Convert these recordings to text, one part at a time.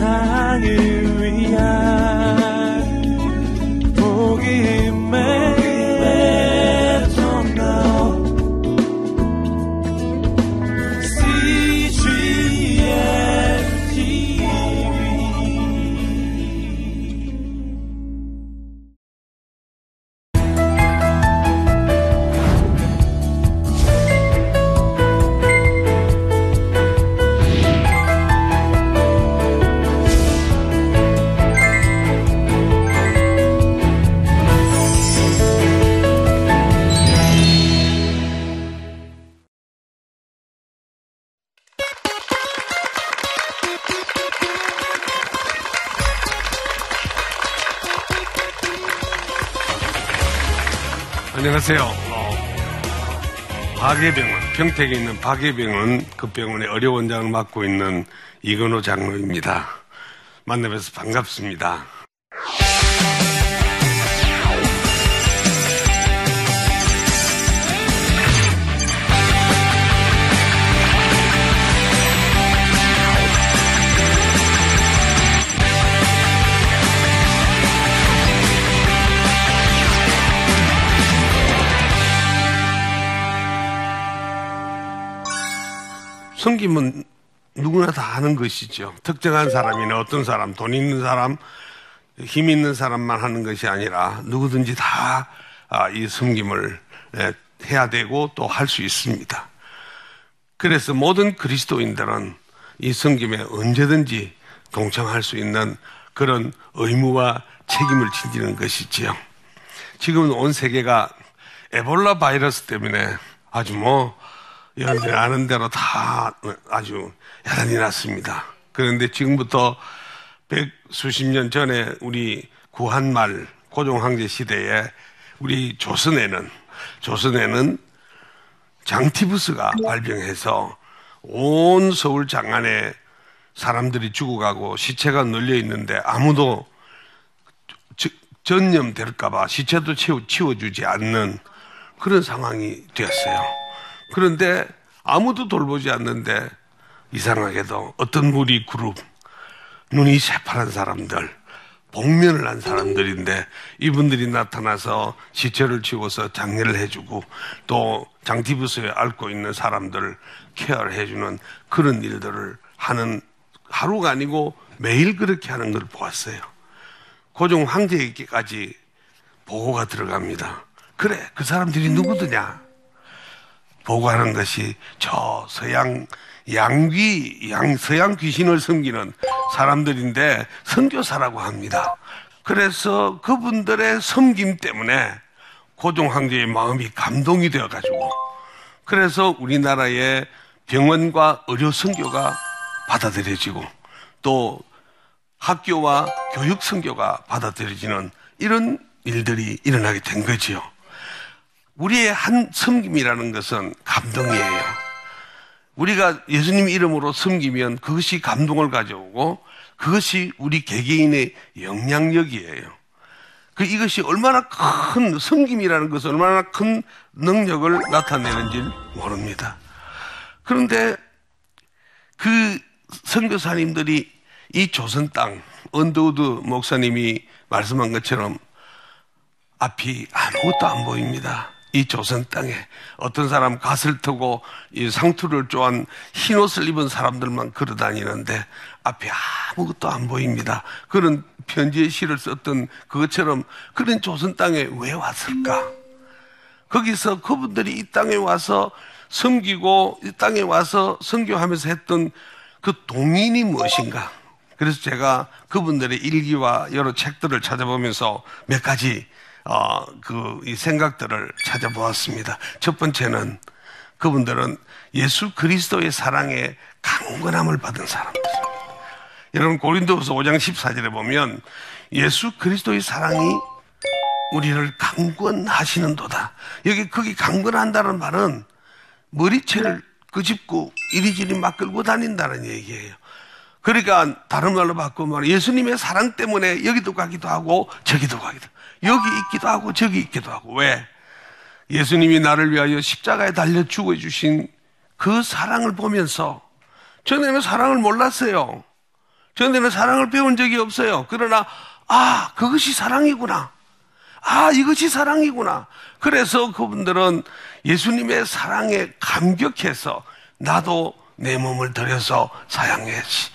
세상을 안녕하세요. 어, 박예병원, 평택에 있는 박예병원 그 의료원장을 맡고 있는 이건호 장로입니다. 만나뵈서 반갑습니다. 섬김은 누구나 다 하는 것이죠. 특정한 사람이나 어떤 사람, 돈 있는 사람, 힘 있는 사람만 하는 것이 아니라 누구든지 다이 아, 섬김을 예, 해야 되고 또 할 수 있습니다. 그래서 모든 그리스도인들은 이 섬김에 언제든지 동참할 수 있는 그런 의무와 책임을 지니는 것이지요. 지금 온 세계가 에볼라 바이러스 때문에 아주 뭐 여러분들이 아는 대로 다 아주 야단이 났습니다. 그런데 지금부터 백 수십 년 전에 우리 구한말 고종황제 시대에 우리 조선에는 조선에는 장티부스가 발병해서 온 서울 장안에 사람들이 죽어가고 시체가 널려 있는데 아무도 전염될까봐 시체도 치워, 치워주지 않는 그런 상황이 되었어요. 그런데 아무도 돌보지 않는데 이상하게도 어떤 무리 그룹, 눈이 새파란 사람들, 복면을 한 사람들인데 이분들이 나타나서 시체를 치워서 장례를 해주고 또 장티부스에 앓고 있는 사람들을 케어를 해주는 그런 일들을 하는 하루가 아니고 매일 그렇게 하는 걸 보았어요. 고종 황제에게까지 보고가 들어갑니다. 그래, 그 사람들이 누구더냐? 보고하는 것이 저 서양 양귀, 양, 서양 귀신을 섬기는 사람들인데 선교사라고 합니다. 그래서 그분들의 섬김 때문에 고종 황제의 마음이 감동이 되어 가지고 그래서 우리나라의 병원과 의료 선교가 받아들여지고 또 학교와 교육 선교가 받아들여지는 이런 일들이 일어나게 된 거지요. 우리의 한 섬김이라는 것은 감동이에요. 우리가 예수님 이름으로 섬기면 그것이 감동을 가져오고 그것이 우리 개개인의 영향력이에요. 그 이것이 얼마나 큰 섬김이라는 것은 얼마나 큰 능력을 나타내는지 모릅니다. 그런데 그 선교사님들이 이 조선 땅 언더우드 목사님이 말씀한 것처럼 앞이 아무것도 안 보입니다. 이 조선 땅에 어떤 사람 갓을 쓰고 이 상투를 쪼맨 흰 옷을 입은 사람들만 걸어 다니는데 앞에 아무것도 안 보입니다. 그런 편지의 시를 썼던 그것처럼 그런 조선 땅에 왜 왔을까? 거기서 그분들이 이 땅에 와서 섬기고 이 땅에 와서 선교하면서 했던 그 동인이 무엇인가? 그래서 제가 그분들의 일기와 여러 책들을 찾아보면서 몇 가지 어, 그, 이 생각들을 찾아보았습니다. 첫 번째는 그분들은 예수 그리스도의 사랑에 강건함을 받은 사람들. 여러분, 고린도후서 5장 14절에 보면 예수 그리스도의 사랑이 우리를 강건하시는도다. 여기, 거기 강건한다는 말은 머리채를 끄집고 이리저리 막 끌고 다닌다는 얘기예요. 그러니까 다른 말로 바꾸면 예수님의 사랑 때문에 여기도 가기도 하고 저기도 가기도 여기 있기도 하고 저기 있기도 하고 왜? 예수님이 나를 위하여 십자가에 달려 죽어 주신 그 사랑을 보면서 전에는 사랑을 몰랐어요. 저는 사랑을 배운 적이 없어요. 그러나 아 그것이 사랑이구나. 아 이것이 사랑이구나. 그래서 그분들은 예수님의 사랑에 감격해서 나도 내 몸을 들여서 사양해야지.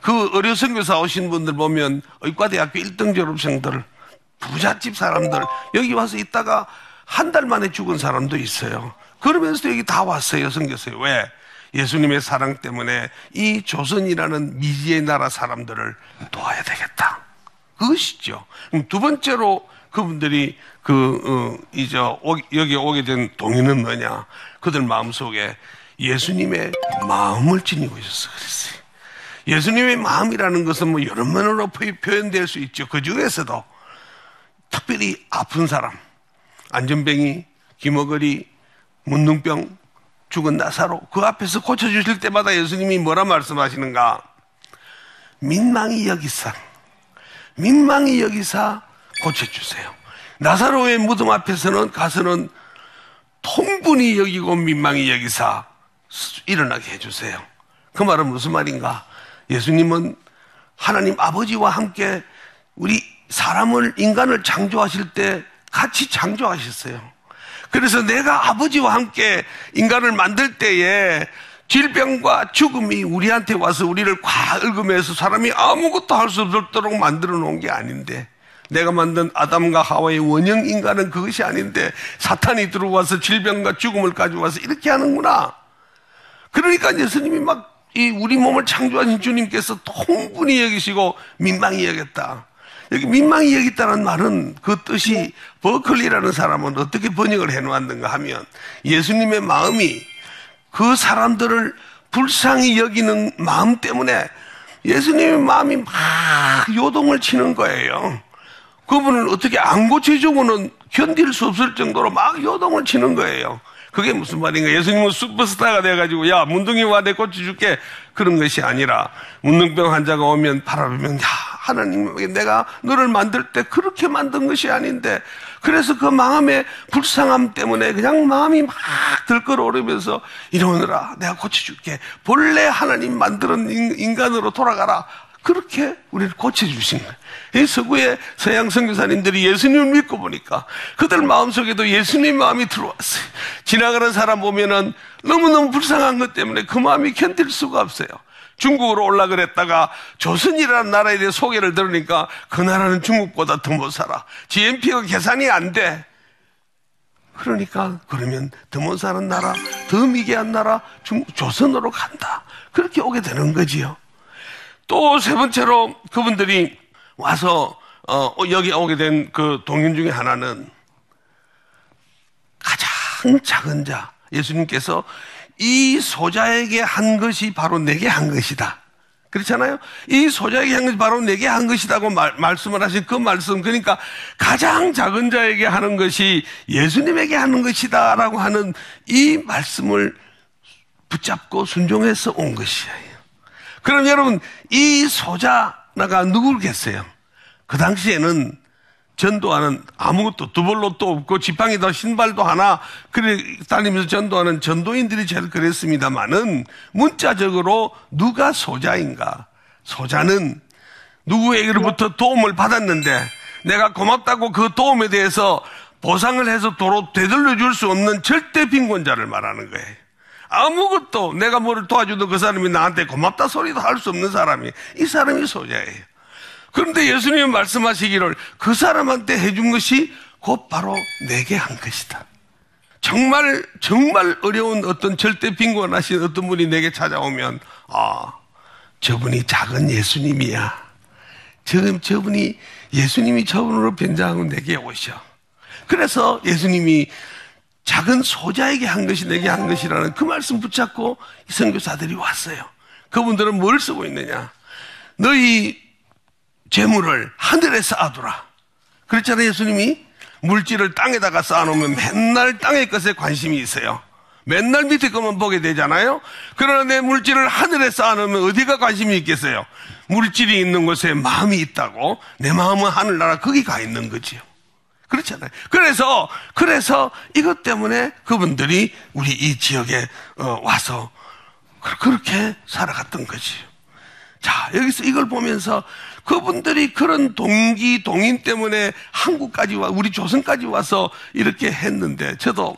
그 의료 선교사 오신 분들 보면 의과대학교 1등 졸업생들, 부잣집 사람들 여기 와서 있다가 한 달 만에 죽은 사람도 있어요. 그러면서 여기 다 왔어요, 선교사에. 왜? 예수님의 사랑 때문에 이 조선이라는 미지의 나라 사람들을 도와야 되겠다. 그것이죠. 두 번째로 그분들이 그, 어, 이제 여기 오게 된 동의는 뭐냐? 그들 마음속에 예수님의 마음을 지니고 있었어. 그랬어요. 예수님의 마음이라는 것은 뭐 여러 면으로 표현될 수 있죠. 그 중에서도 특별히 아픈 사람, 안전병이, 기머거리, 문둥병, 죽은 나사로 그 앞에서 고쳐주실 때마다 예수님이 뭐라 말씀하시는가? 민망히 여기사, 민망히 여기사 고쳐주세요. 나사로의 무덤 앞에서는 가서는 통분히 여기고 민망히 여기사 일어나게 해주세요. 그 말은 무슨 말인가? 예수님은 하나님 아버지와 함께 우리 사람을, 인간을 창조하실 때 같이 창조하셨어요. 그래서 내가 아버지와 함께 인간을 만들 때에 질병과 죽음이 우리한테 와서 우리를 과을금해서 사람이 아무것도 할 수 없도록 만들어 놓은 게 아닌데 내가 만든 아담과 하와의 원형 인간은 그것이 아닌데 사탄이 들어와서 질병과 죽음을 가져와서 이렇게 하는구나. 그러니까 예수님이 막 이 우리 몸을 창조하신 주님께서 통분히 여기시고 민망히 여겼다. 여기 민망히 여겼다는 말은 그 뜻이 버클리라는 사람은 어떻게 번역을 해놓았는가 하면 예수님의 마음이 그 사람들을 불쌍히 여기는 마음 때문에 예수님의 마음이 막 요동을 치는 거예요. 그분을 어떻게 안 고쳐주고는 견딜 수 없을 정도로 막 요동을 치는 거예요. 그게 무슨 말인가? 예수님은 슈퍼스타가 돼가지고, 야, 문둥이 와, 내 고쳐줄게. 그런 것이 아니라, 문둥병 환자가 오면 바라보면, 야, 하나님, 내가 너를 만들 때 그렇게 만든 것이 아닌데, 그래서 그 마음의 불쌍함 때문에 그냥 마음이 막 들끓어오르면서, 이러느라 내가 고쳐줄게. 본래 하나님 만드는 인간으로 돌아가라. 그렇게 우리를 고쳐주신 거예요. 이 서구의 서양 선교사님들이 예수님을 믿고 보니까 그들 마음속에도 예수님 마음이 들어왔어요. 지나가는 사람 보면은 너무너무 불쌍한 것 때문에 그 마음이 견딜 수가 없어요. 중국으로 올라 그랬다가 조선이라는 나라에 대해 소개를 들으니까 그 나라는 중국보다 더 못 살아. GNP가 계산이 안 돼. 그러니까 그러면 더 못 사는 나라, 더 미개한 나라, 중, 조선으로 간다. 그렇게 오게 되는 거지요. 또 세 번째로 그분들이 와서 어, 여기 오게 된 그 동인 중에 하나는 가장 작은 자 예수님께서 이 소자에게 한 것이 바로 내게 한 것이다. 그렇잖아요? 이 소자에게 한 것이 바로 내게 한 것이다고 말, 말씀을 하신 그 말씀. 그러니까 가장 작은 자에게 하는 것이 예수님에게 하는 것이다라고 하는 이 말씀을 붙잡고 순종해서 온 것이에요. 그럼 여러분, 이 소자가 누구겠어요? 그 당시에는 전도하는 아무것도 두벌로또 없고 지팡이도 신발도 하나 그래 다니면서 전도하는 전도인들이 제일 그랬습니다만은 문자적으로 누가 소자인가? 소자는 누구에게로부터 도움을 받았는데 내가 고맙다고 그 도움에 대해서 보상을 해서 도로 되돌려 줄 수 없는 절대 빈곤자를 말하는 거예요. 아무것도 내가 뭐를 도와주도 그 사람이 나한테 고맙다 소리도 할 수 없는 사람이 이 사람이 소자예요. 그런데 예수님이 말씀하시기를 그 사람한테 해준 것이 곧 바로 내게 한 것이다. 정말 정말 어려운 어떤 절대 빈곤하신 어떤 분이 내게 찾아오면 아 저분이 작은 예수님이야. 저, 저분이 예수님이 저분으로 변장하고 내게 오셔. 그래서 예수님이 작은 소자에게 한 것이 내게 한 것이라는 그 말씀 붙잡고 이 선교사들이 왔어요. 그분들은 뭘 쓰고 있느냐? 너희 재물을 하늘에 쌓아두라. 그랬잖아요, 예수님이. 물질을 땅에다가 쌓아놓으면 맨날 땅의 것에 관심이 있어요. 맨날 밑에 것만 보게 되잖아요. 그러나 내 물질을 하늘에 쌓아놓으면 어디가 관심이 있겠어요? 물질이 있는 곳에 마음이 있다고 내 마음은 하늘나라 거기 가 있는 거지요. 그렇잖아요. 그래서 그래서 이것 때문에 그분들이 우리 이 지역에 어, 와서 그렇게 살아갔던 거지요. 자, 여기서 이걸 보면서 그분들이 그런 동기, 동인 때문에 한국까지 와, 우리 조선까지 와서 이렇게 했는데, 저도,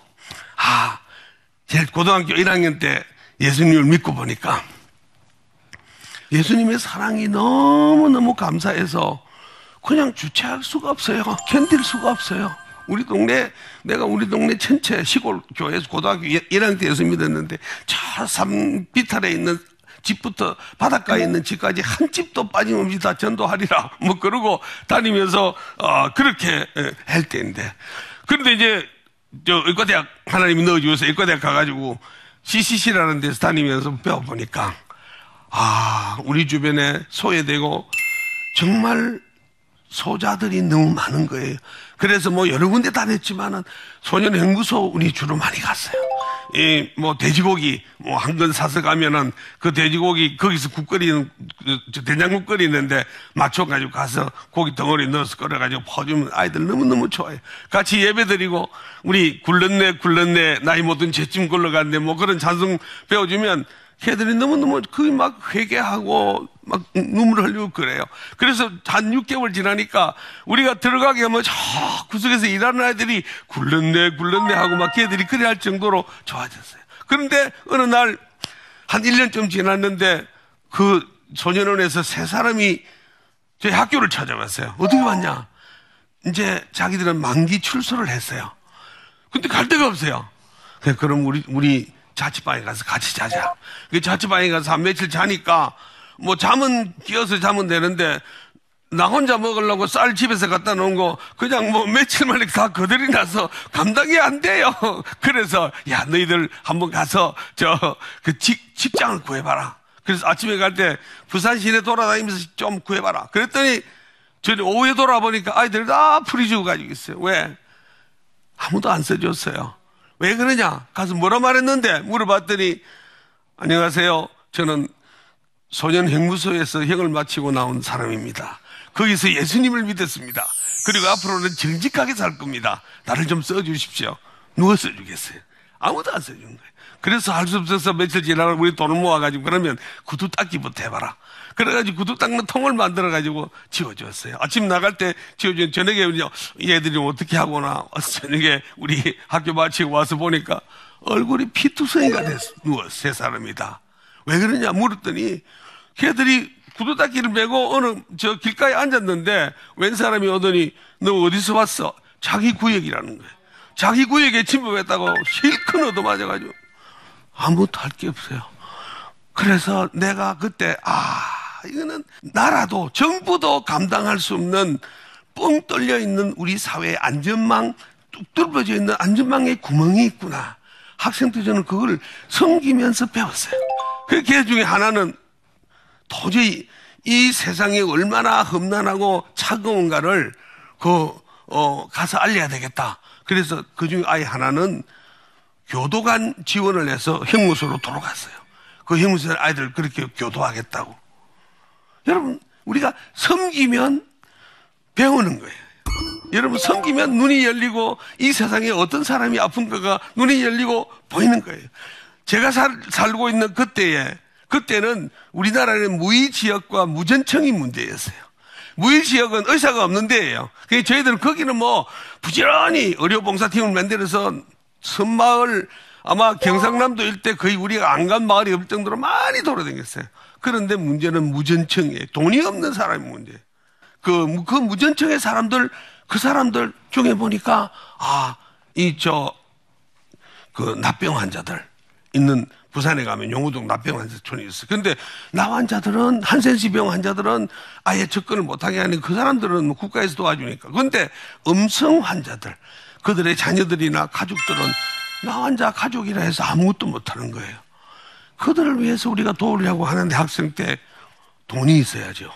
아, 제 고등학교 1학년 때 예수님을 믿고 보니까, 예수님의 사랑이 너무너무 감사해서 그냥 주체할 수가 없어요. 견딜 수가 없어요. 우리 동네, 내가 우리 동네 전체 시골 교회에서 고등학교 1학년 때 예수 믿었는데, 저 산비탈에 있는 집부터 바닷가에 있는 집까지 한 집도 빠짐없이 다 전도하리라. 뭐 그러고 다니면서, 어, 그렇게 할 때인데. 그런데 이제, 저, 의과대학 하나님이 넣어주셔서 의과대학 가가지고 CCC라는 데서 다니면서 배워보니까, 아, 우리 주변에 소외되고 정말 소자들이 너무 많은 거예요. 그래서 뭐 여러 군데 다녔지만은 소년 행구소 우리 주로 많이 갔어요. 이 뭐 돼지고기 뭐한건 사서 가면은 그 돼지고기 거기서 국 끓이는 그 된장국 끓이는데 맞춰 가지고 가서 고기 덩어리 넣어서 끓여 가지고 퍼주면 아이들 너무 너무 좋아해요. 같이 예배드리고 우리 굴렀네 굴렀네 나이 못든 제쯤 굴러갔네 뭐 그런 찬송 배워주면 걔들이 너무너무 그게 막 회개하고 막 눈물 흘리고 그래요. 그래서 한 6개월 지나니까 우리가 들어가게 하면 저 구석에서 일하는 아이들이 굴렀네, 굴렀네 하고 막 걔들이 그래 할 정도로 좋아졌어요. 그런데 어느 날 한 1년쯤 지났는데 그 소년원에서 세 사람이 저희 학교를 찾아왔어요. 어떻게 왔냐? 이제 자기들은 만기 출소를 했어요. 근데 갈 데가 없어요. 그럼 우리, 우리 자취방에 가서 같이 자자. 그 자취방에 가서 한 며칠 자니까 뭐 잠은 끼어서 자면 되는데 나 혼자 먹으려고 쌀 집에서 갖다 놓은 거 그냥 뭐 며칠 만에 다 거들이 나서 감당이 안 돼요. 그래서 야 너희들 한번 가서 저 그 직장을 구해봐라. 그래서 아침에 갈 때 부산 시내 돌아다니면서 좀 구해봐라. 그랬더니 저희 오후에 돌아보니까 아이들이 다 풀이 주고 가지고 있어요. 왜? 아무도 안 써줬어요. 왜 그러냐? 가서 뭐라 말했는데 물어봤더니 안녕하세요. 저는 소년 행무소에서 형을 마치고 나온 사람입니다. 거기서 예수님을 믿었습니다. 그리고 앞으로는 정직하게 살 겁니다. 나를 좀 써주십시오. 누가 써주겠어요? 아무도 안 써준 거예요. 그래서 할 수 없어서 며칠 지나고 우리 돈을 모아가지고 그러면 구두 닦기부터 해봐라. 그래가지고 구두 닦는 통을 만들어가지고 지워줬어요. 아침 나갈 때 지워준 저녁에 얘들이 어떻게 하거나 저녁에 우리 학교 마치고 와서 보니까 얼굴이 피투성이가 됐어. 누워 세 사람이다. 왜 그러냐 물었더니 걔들이 구두 닦기를 메고 어느 저 길가에 앉았는데 웬 사람이 오더니 너 어디서 왔어? 자기 구역이라는 거예요. 자기 구역에 침범했다고 실컷 얻어맞아가지고 아무것도 할 게 없어요. 그래서 내가 그때 아 이거는 나라도 정부도 감당할 수 없는 뻥 뚫려 있는 우리 사회의 안전망 뚝 뚫어져 있는 안전망에 구멍이 있구나. 학생들 저는 그걸 섬기면서 배웠어요. 그 중에 하나는 도저히 이 세상이 얼마나 험난하고 차가운가를 그, 어, 가서 알려야 되겠다. 그래서 그 중에 아예 하나는 교도관 지원을 해서 형무소로 돌아갔어요. 그 형무소 아이들 그렇게 교도하겠다고. 여러분, 우리가 섬기면 배우는 거예요. 여러분, 섬기면 눈이 열리고 이 세상에 어떤 사람이 아픈가가 눈이 열리고 보이는 거예요. 제가 살, 살고 있는 그때에, 그때는 우리나라는 무의지역과 무전청이 문제였어요. 무의지역은 의사가 없는 데예요. 그래서 저희들은 거기는 뭐 부지런히 의료봉사팀을 만들어서 섬마을 아마 경상남도 일대 거의 우리가 안 간 마을이 없을 정도로 많이 돌아다녔어요. 그런데 문제는 무전청에 돈이 없는 사람이 문제. 그, 그 무전청의 사람들, 그 사람들 중에 보니까, 아, 이, 저, 그, 납병 환자들 있는 부산에 가면 용우동 납병 환자촌이 있어요. 근데 나 환자들은, 한센시병 환자들은 아예 접근을 못하게 하는 그 사람들은 뭐 국가에서 도와주니까. 근데 음성 환자들, 그들의 자녀들이나 가족들은 나 환자 가족이라 해서 아무것도 못하는 거예요. 그들을 위해서 우리가 도우려고 하는데 학생 때 돈이 있어야죠.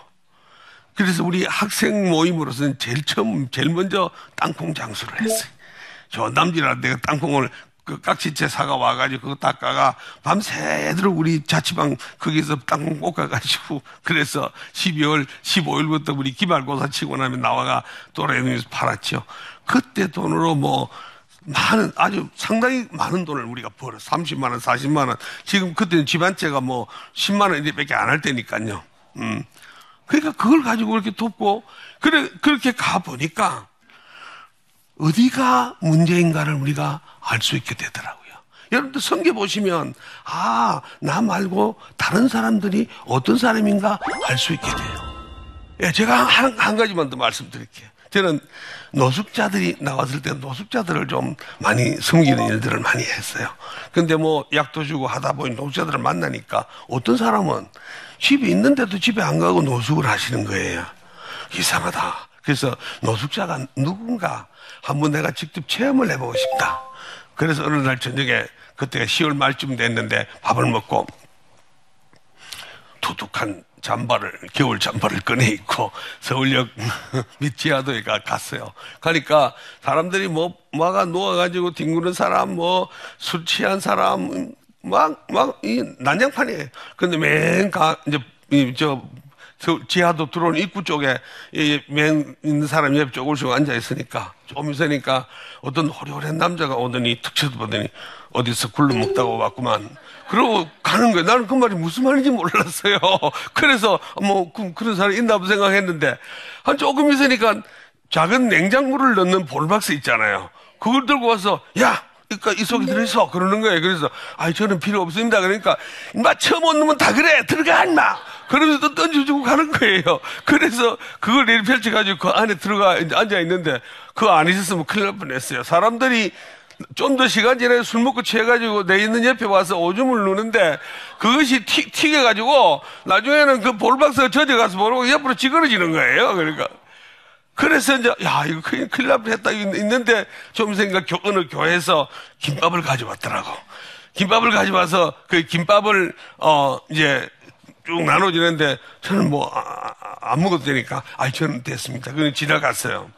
그래서 우리 학생 모임으로서는 제일 처음, 제일 먼저 땅콩 장수를 했어요. 저 남진아 내가 땅콩을 그 깍지채 사가 와가지고 그거 닦아가 밤새도록 우리 자취방 거기서 땅콩 볶아가지고 그래서 12월 15일부터 우리 기말고사 치고 나면 나와가 또래에서 팔았죠. 그때 돈으로 뭐 많은 아주 상당히 많은 돈을 우리가 벌어 30만 원, 40만 원. 지금 그때는 집안채가 뭐 10만 원 이렇게밖에 안 할 때니까요. 음. 그러니까 그걸 가지고 이렇게 돕고 그래 그렇게 가 보니까 어디가 문제인가를 우리가 알 수 있게 되더라고요. 여러분들 성경 보시면 아 나 말고 다른 사람들이 어떤 사람인가 알 수 있게 돼요. 예, 제가 한, 한 가지만 더 말씀드릴게요. 저는 노숙자들이 나왔을 때 노숙자들을 좀 많이 섬기는 일들을 많이 했어요. 근데 뭐 약도 주고 하다 보니 노숙자들을 만나니까 어떤 사람은 집에 있는데도 집에 안 가고 노숙을 하시는 거예요. 이상하다. 그래서 노숙자가 누군가 한번 내가 직접 체험을 해보고 싶다. 그래서 어느 날 저녁에 그때가 10월 말쯤 됐는데 밥을 먹고 두둑한 잠바를 겨울 잠바를 꺼내 입고 서울역 밑 지하도에 가, 갔어요. 가니까 사람들이 뭐 막아 누워가지고 뒹구는 사람 뭐 술 취한 사람 막 막 이 난장판이에요. 근데 맨 가 이제 이 저 지하도 들어온 입구 쪽에 맨 있는 사람 옆 쪽으로 앉아 있으니까 좀 있으니까 어떤 호리호리한 남자가 오더니 툭 쳐다보더니 어디서 굴러 먹다고 왔구만. 그러고 가는 거예요. 나는 그 말이 무슨 말인지 몰랐어요. 그래서 뭐 그, 런 사람이 있나 보 생각했는데 한 조금 있으니까 작은 냉장고를 넣는 볼박스 있잖아요. 그걸 들고 와서 야 그러니까 이 속에 들어있어 그러는 거예요. 그래서 아 저는 필요 없습니다. 그러니까 인마 처음 온 놈은 다 그래 들어가 인마 그러면서 또 던져주고 가는 거예요. 그래서 그걸 내리 펼쳐가지고 그 안에 들어가 앉아 있는데 그안 있었으면 큰일 날 뻔했어요. 사람들이 좀 더 시간 지나서 술 먹고 취해가지고 내 있는 옆에 와서 오줌을 누는데 그것이 튀, 튀겨가지고 나중에는 그 볼박스가 젖어가서 모르고 옆으로 찌그러지는 거예요. 그러니까. 그래서 이제, 야, 이거 큰일, 큰일 날 뻔했다. 있는데 좀 생각 어느 교회에서 김밥을 가져왔더라고. 김밥을 가져와서 그 김밥을, 어, 이제 쭉 나눠주는데 저는 뭐, 아, 안 먹어도 되니까, 아이, 저는 됐습니다. 그냥 지나갔어요.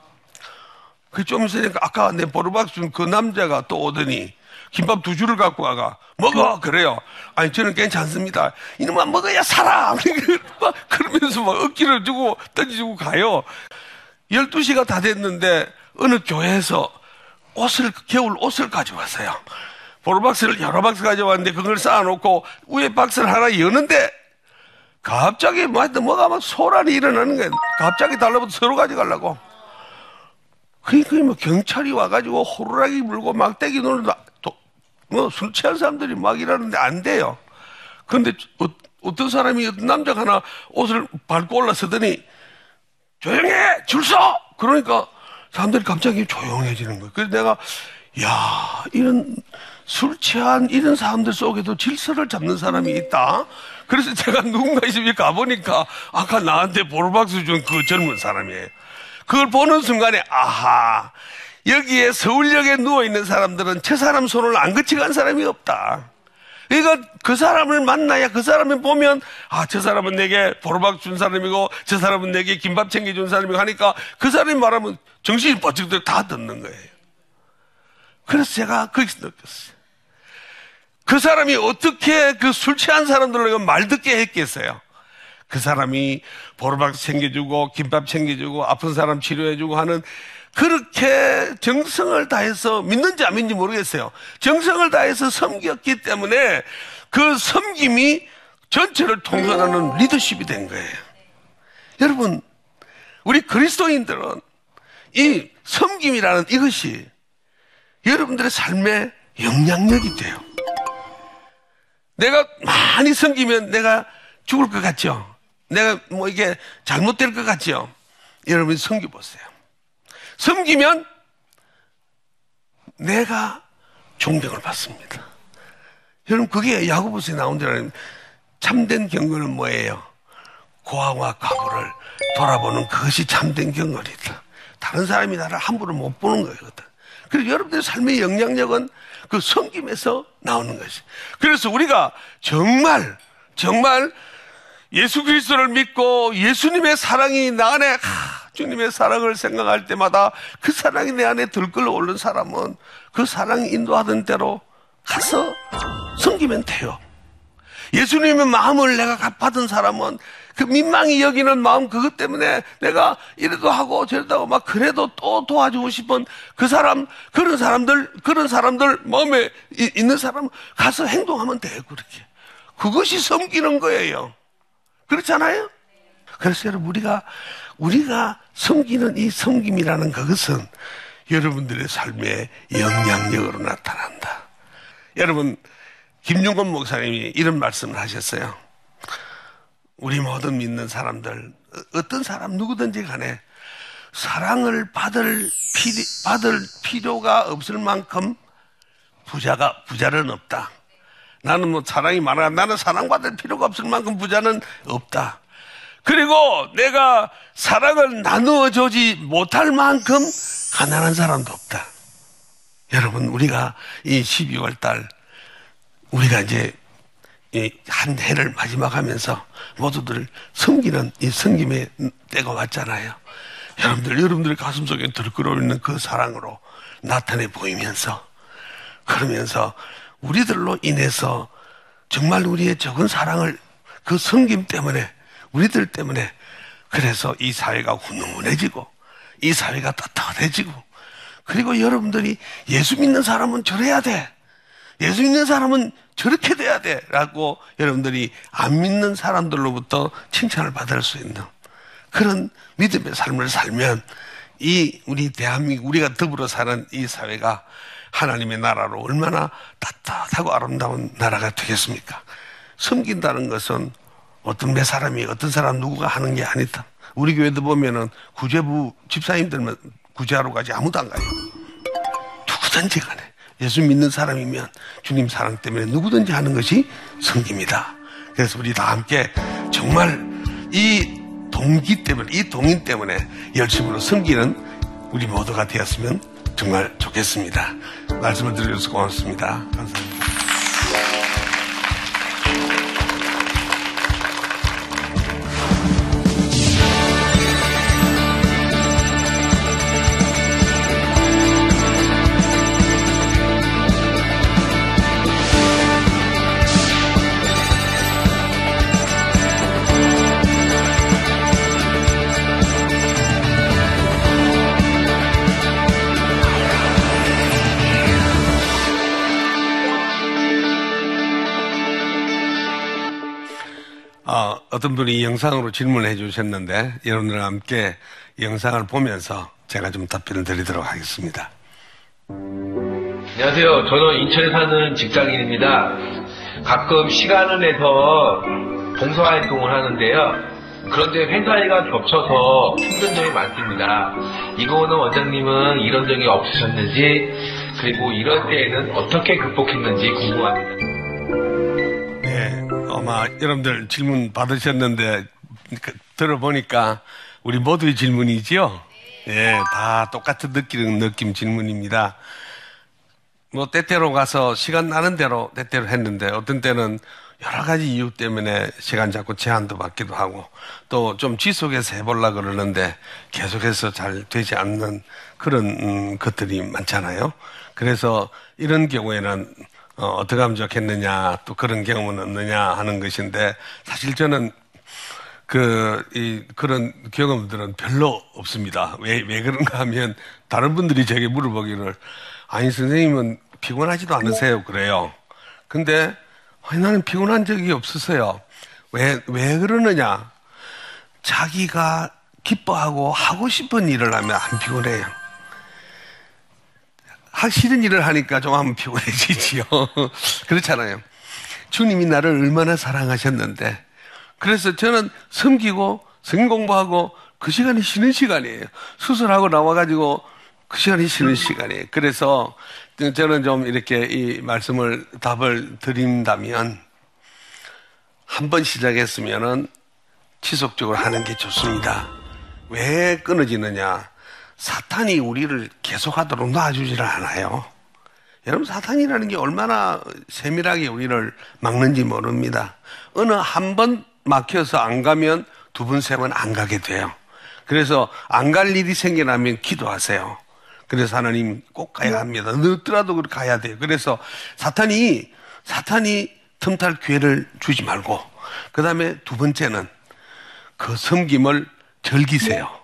그 좀 있으니까 아까 내 보르박 준 그 남자가 또 오더니 김밥 두 줄을 갖고 와가 먹어 그래요. 아니 저는 괜찮습니다. 이놈아 먹어야 살아. 막 그러면서 막 억지를 주고 던지고 가요. 12시가 다 됐는데 어느 교회에서 옷을 겨울 옷을 가져왔어요. 보르박스를 여러 박스 가져왔는데 그걸 쌓아놓고 위에 박스를 하나 여는데 갑자기 뭐 뭐가 막 소란이 일어나는 거예요. 갑자기 달라붙어 서로 가져가려고. 그러니까 뭐 경찰이 와가지고 호루라기 물고 막대기 놀다 뭐술 취한 사람들이 막 이러는데 안 돼요. 그런데 어, 떤 사람이 어떤 남자가 하나 옷을 밟고 올라서더니 조용해 줄 서. 그러니까 사람들이 갑자기 조용해지는 거예요. 그래서 내가 야 이런 술 취한 이런 사람들 속에도 질서를 잡는 사람이 있다. 그래서 제가 누군가 집에 가보니까 아까 나한테 보르박스 준그 젊은 사람이에요. 그걸 보는 순간에 아하 여기에 서울역에 누워 있는 사람들은 저 사람 손을 안 거치간 사람이 없다. 그러니까 그 사람을 만나야 그 사람을 보면 아 저 사람은 내게 보로박 준 사람이고 저 사람은 내게 김밥 챙겨준 사람이고 하니까 그 사람이 말하면 정신이 뻗치고 다 듣는 거예요. 그래서 제가 거기서 느꼈어요. 그 사람이 어떻게 그 술 취한 사람들에게 말 듣게 했겠어요. 그 사람이 보르박 챙겨주고 김밥 챙겨주고 아픈 사람 치료해주고 하는 그렇게 정성을 다해서 믿는지 안 믿는지 모르겠어요. 정성을 다해서 섬겼기 때문에 그 섬김이 전체를 통솔하는 리더십이 된 거예요. 여러분, 우리 그리스도인들은 이 섬김이라는 이것이 여러분들의 삶에 영향력이 돼요. 내가 많이 섬기면 내가 죽을 것 같죠? 내가 뭐 이게 잘못될 것 같죠? 여러분이 섬겨보세요. 섬기면 내가 존경을 받습니다. 여러분, 그게 야구보스에 나온 대로 참된 경건은 뭐예요? 고아와 과부를 돌아보는 그것이 참된 경건이다. 다른 사람이 나를 함부로 못 보는 거거든. 그래서 여러분들의 삶의 영향력은 그 섬김에서 나오는 것이. 그래서 우리가 정말, 정말 예수 그리스도를 믿고 예수님의 사랑이 나 안에 하, 주님의 사랑을 생각할 때마다 그 사랑이 내 안에 들끓어 오른 사람은 그 사랑이 인도하던 대로 가서 섬기면 돼요. 예수님의 마음을 내가 받은 사람은 그 민망히 여기는 마음 그것 때문에 내가 이래도 하고 저래도 하고 막 그래도 또 도와주고 싶은 그 사람 그런 사람들 그런 사람들 마음에 있는 사람 가서 행동하면 돼요 그렇게 그것이 섬기는 거예요. 그렇잖아요? 그래서 여러분 우리가 우리가 섬기는 이 섬김이라는 그것은 여러분들의 삶의 영향력으로 나타난다. 여러분 김중건 목사님이 이런 말씀을 하셨어요. 우리 모든 믿는 사람들 어떤 사람 누구든지 간에 사랑을 받을 필요, 받을 필요가 없을 만큼 부자가 부자는 없다. 나는 뭐 사랑이 많아. 나는 사랑받을 필요가 없을 만큼 부자는 없다. 그리고 내가 사랑을 나누어 주지 못할 만큼 가난한 사람도 없다. 여러분, 우리가 이 12월 달, 우리가 이제 한 해를 마지막 하면서 모두들 섬기는 이 섬김의 때가 왔잖아요. 여러분들, 여러분들 가슴 속에 들끓어있는 그 사랑으로 나타내 보이면서, 그러면서 우리들로 인해서 정말 우리의 적은 사랑을 그 섬김 때문에 우리들 때문에 그래서 이 사회가 훈훈해지고 이 사회가 따뜻해지고 그리고 여러분들이 예수 믿는 사람은 저래야 돼. 예수 믿는 사람은 저렇게 돼야 돼. 라고 여러분들이 안 믿는 사람들로부터 칭찬을 받을 수 있는 그런 믿음의 삶을 살면 이 우리 대한민국, 우리가 더불어 사는 이 사회가 하나님의 나라로 얼마나 따뜻하고 아름다운 나라가 되겠습니까? 섬긴다는 것은 어떤 몇 사람이 어떤 사람 누구가 하는 게 아니다. 우리 교회도 보면은 구제부 집사님들만 구제하러 가지 아무도 안 가요. 누구든지 간에 예수 믿는 사람이면 주님 사랑 때문에 누구든지 하는 것이 성깁니다. 그래서 우리 다 함께 정말 이 동기 때문에 이 동인 때문에 열심으로 섬기는 우리 모두가 되었으면 정말 좋겠습니다. 말씀을 드려서 고맙습니다. 감사합니다. 어, 어떤 분이 영상으로 질문을 해 주셨는데 여러분들과 함께 영상을 보면서 제가 좀 답변을 드리도록 하겠습니다. 안녕하세요. 저는 인천에 사는 직장인입니다. 가끔 시간을 내서 봉사활동을 하는데요. 그런데 회사일과 겹쳐서 힘든 점이 많습니다. 이거는 원장님은 이런 적이 없으셨는지 그리고 이런 때에는 어떻게 극복했는지 궁금합니다. 네, 아마 여러분들 질문 받으셨는데 그, 들어보니까 우리 모두의 질문이지요. 예, 다 똑같은 느끼는 느낌 질문입니다. 뭐 때때로 가서 시간 나는 대로 때때로 했는데 어떤 때는 여러 가지 이유 때문에 시간 잡고 제한도 받기도 하고 또 좀 지속해서 해보려 그러는데 계속해서 잘 되지 않는 그런 음, 것들이 많잖아요. 그래서 이런 경우에는 어, 어떻게 하면 좋겠느냐 또 그런 경험은 없느냐 하는 것인데 사실 저는 그, 이, 그런 경험들은 별로 없습니다. 왜, 왜 그런가 하면 다른 분들이 제게 물어보기를 아니, 선생님은 피곤하지도 않으세요? 그래요. 근데 아니, 나는 피곤한 적이 없으세요. 왜, 왜 그러느냐? 자기가 기뻐하고 하고 싶은 일을 하면 안 피곤해요. 하기 싫은 일을 하니까 좀 하면 피곤해지지요. 그렇잖아요. 주님이 나를 얼마나 사랑하셨는데. 그래서 저는 섬기고 성경 공부하고 그 시간이 쉬는 시간이에요. 수술하고 나와가지고 그 시간이 쉬는 시간이에요. 그래서 저는 좀 이렇게 이 말씀을 답을 드린다면 한 번 시작했으면은 지속적으로 하는 게 좋습니다. 왜 끊어지느냐? 사탄이 우리를 계속하도록 놔주지를 않아요. 여러분 사탄이라는 게 얼마나 세밀하게 우리를 막는지 모릅니다. 어느 한 번 막혀서 안 가면 두 번, 세 번 안 가게 돼요. 그래서 안 갈 일이 생겨나면 기도하세요. 그래서 하나님 꼭 가야 합니다. 늦더라도 가야 돼요. 그래서 사탄이 사탄이 틈탈 기회를 주지 말고 그 다음에 두 번째는 그 섬김을 즐기세요.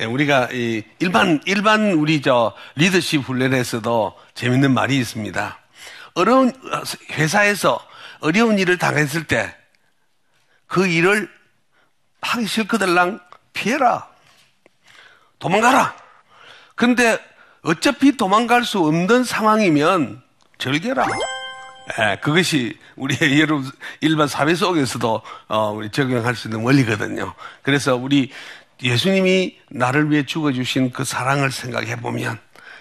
예, 우리가 이 일반 일반 우리 저 리더십 훈련에서도 재밌는 말이 있습니다. 어려운 회사에서 어려운 일을 당했을 때 그 일을 하기 싫거들랑 피해라. 도망가라. 근데 어차피 도망갈 수 없는 상황이면 즐겨라. 예, 그것이 우리의 여러분 일반 사회 속에서도 어, 우리 적용할 수 있는 원리거든요. 그래서 우리 예수님이 나를 위해 죽어주신 그 사랑을 생각해 보면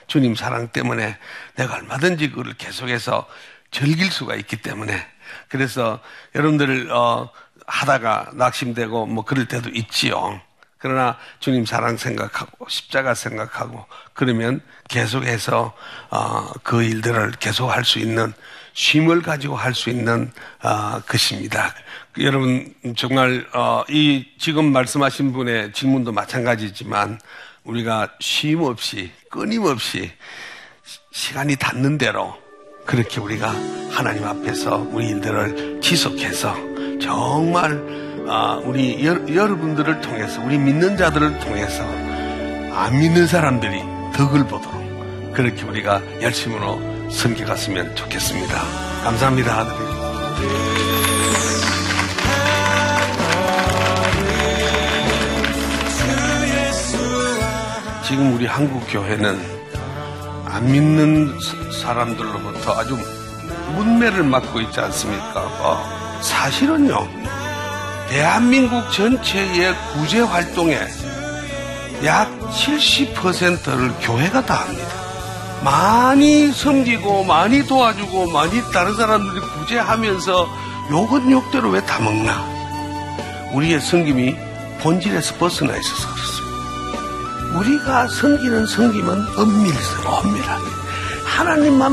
주님 사랑 때문에 내가 얼마든지 그걸 계속해서 즐길 수가 있기 때문에 그래서 여러분들 어, 하다가 낙심되고 뭐 그럴 때도 있지요. 그러나 주님 사랑 생각하고 십자가 생각하고 그러면 계속해서 어, 그 일들을 계속 할 수 있는 쉼을 가지고 할 수 있는 어, 것입니다. 여러분 정말 어, 이 지금 말씀하신 분의 질문도 마찬가지지만 우리가 쉼 없이 끊임없이 시간이 닿는 대로 그렇게 우리가 하나님 앞에서 우리 일들을 지속해서 정말 아, 우리 여, 여러분들을 통해서 우리 믿는 자들을 통해서 안 믿는 사람들이 덕을 보도록 그렇게 우리가 열심으로 섬겨갔으면 좋겠습니다. 감사합니다. 아들이. 지금 우리 한국 교회는 안 믿는 사람들로부터 아주 문매를 맞고 있지 않습니까? 어, 사실은요, 대한민국 전체의 구제 활동에 약 70%를 교회가 다 합니다. 많이 섬기고, 많이 도와주고, 많이 다른 사람들이 구제하면서 욕은 욕대로 왜 다 먹나? 우리의 섬김이 본질에서 벗어나 있어서 그렇습니다. 우리가 섬기는 섬김은 엄밀스러 엄밀하게 하나님만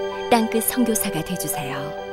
땅끝 선교사가 되주세요.